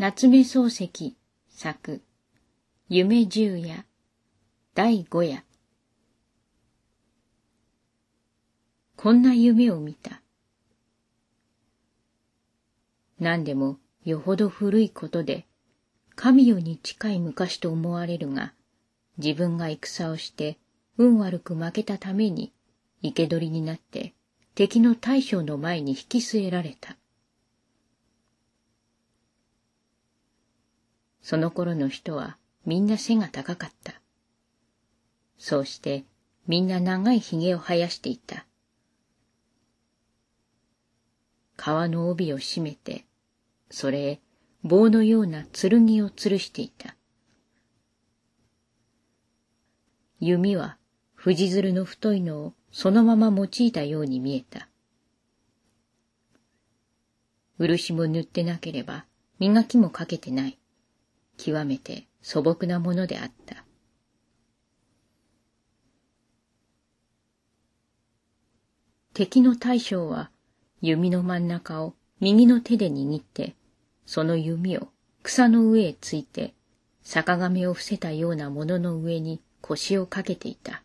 夏目漱石作夢十夜第五夜こんな夢を見た。何でもよほど古いことで神代に近い昔と思われるが、自分が戦をして運悪く負けたために生け捕りになって敵の大将の前に引き据えられた。その頃の人はみんな背が高かった。そうしてみんな長い髭を生やしていた。皮の帯を締めて、それへ棒のような剣を吊るしていた。弓は藤鶴の太いのをそのまま用いたように見えた。漆も塗ってなければ磨きもかけてない。極めて素朴なものであった。敵の大将は弓の真ん中を右の手で握って、その弓を草の上へついて、坂上を伏せたようなものの上に腰をかけていた。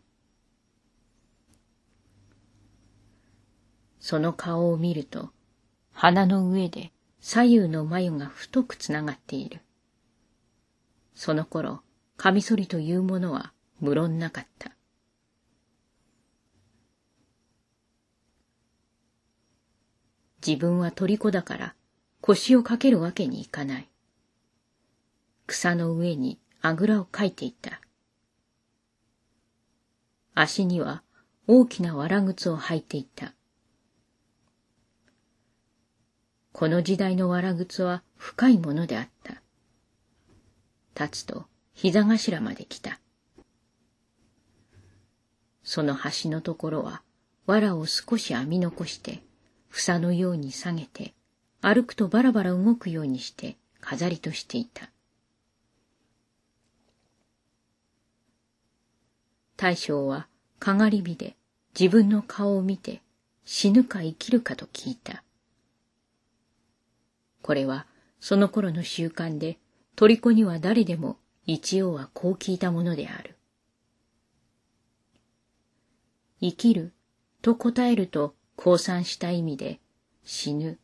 その顔を見ると、鼻の上で左右の眉が太くつながっている。その頃、カミソリというものは無論なかった。自分は虜だから腰をかけるわけにいかない。草の上にあぐらをかいていた。足には大きなわら靴を履いていた。この時代のわら靴は深いものであった。立つと膝頭まで来た。その端のところは藁を少し編み残して、房のように下げて、歩くとバラバラ動くようにして飾りとしていた。大将はかがり火で自分の顔を見て死ぬか生きるかと聞いた。これはその頃の習慣で虜には誰でも一応はこう聞いたものである。生きると答えると降参した意味で死ぬ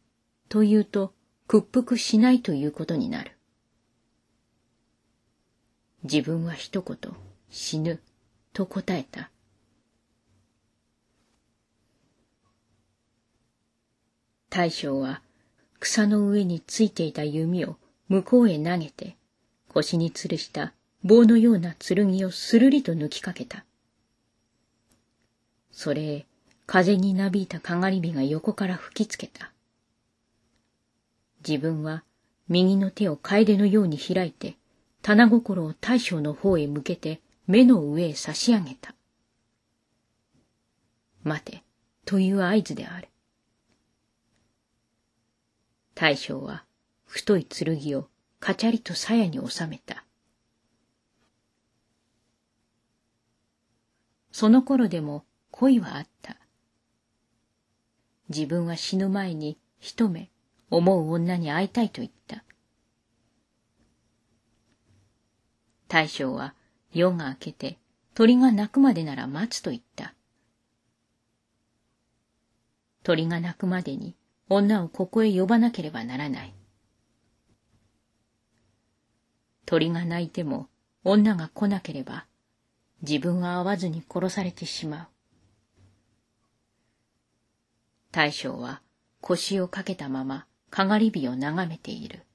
というと屈服しないということになる。自分は一言死ぬと答えた。大将は草の上についていた弓を向こうへ投げて、腰に吊るした棒のような剣をするりと抜きかけた。それへ風になびいたかがり火が横から吹きつけた。自分は右の手を楓のように開いて、棚心を大将の方へ向けて目の上へ差し上げた。待て、という合図である。大将は太い剣をカチャリと鞘に収めた。その頃でも恋はあった。自分は死ぬ前に一目思う女に会いたいと言った。大将は夜が明けて鳥が鳴くまでなら待つと言った。鳥が鳴くまでに女をここへ呼ばなければならない。鳥が鳴いても女が来なければ自分は会わずに殺されてしまう。大将は腰をかけたままかがり火を眺めている。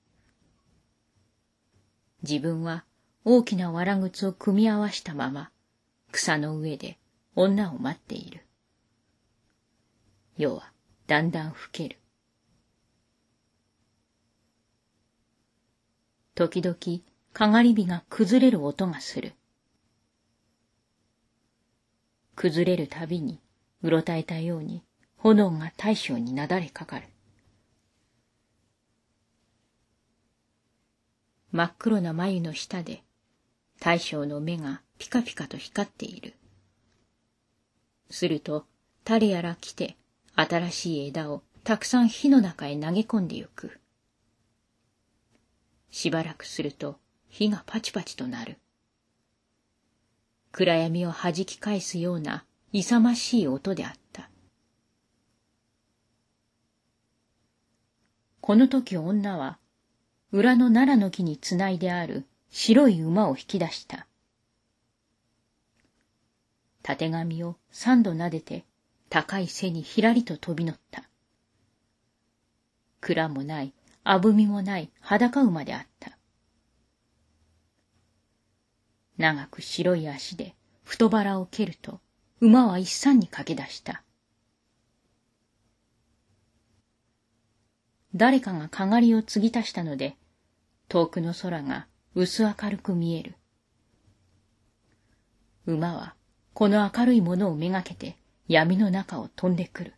自分は大きなわら靴を組み合わしたまま草の上で女を待っている。夜はだんだん更ける。時々かがり火が崩れる音がする。崩れるたびに、うろたえたように、炎が大将になだれかかる。真っ黒な眉の下で、大将の目がピカピカと光っている。すると、誰やら来て、新しい枝をたくさん火の中へ投げ込んでゆく。しばらくすると火がパチパチとなる。暗闇を弾き返すような勇ましい音であった。この時女は、裏の奈良の木につないである白い馬を引き出した。たてがみを三度撫でて、高い背にひらりと飛び乗った。蔵もない、あぶみもない裸馬であった。長く白い足で太腹を蹴ると、馬は一山に駆け出した。誰かがかがりを継ぎ足したので、遠くの空が薄明るく見える。馬はこの明るいものをめがけて闇の中を飛んでくる。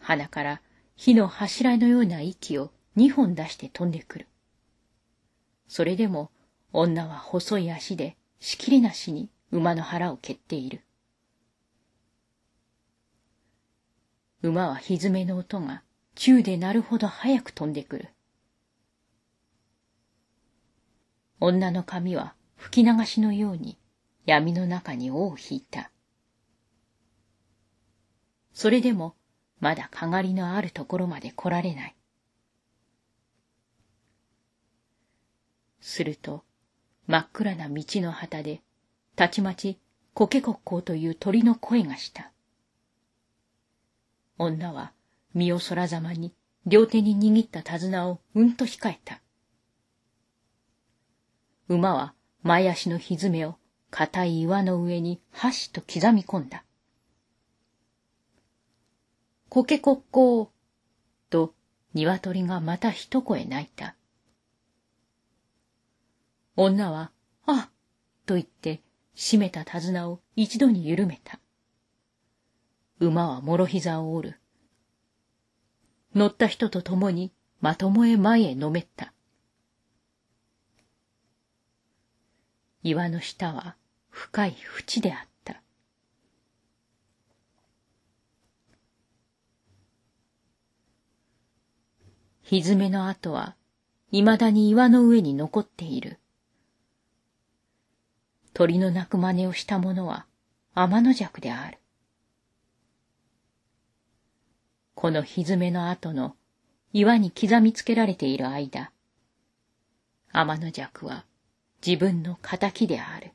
鼻から火の柱のような息を二本出して飛んでくる。それでも女は細い足でしきりなしに馬の腹を蹴っている。馬はひずめの音が宙で鳴るほど早く飛んでくる。女の髪は吹き流しのように闇の中に尾を引いた。それでもまだかがりのあるところまで来られない。すると、真っ暗な道の旗で、たちまちコケコッコーという鳥の声がした。女は身を空ざまに両手に握った手綱をうんと控えた。馬は前足のひずめを硬い岩の上に箸と刻み込んだ。コケコッコーと鶏がまた一声鳴いた。女は、あと言って閉めた手綱を一度に緩めた。馬は諸膝を折る。乗った人と共にまともへ前へのめった。岩の下は深い淵であった。ひめの跡は未だに岩の上に残っている。鳥の鳴く真似をした者は天の弱である。このひめの後の岩に刻みつけられている間、天の弱は自分の仇である。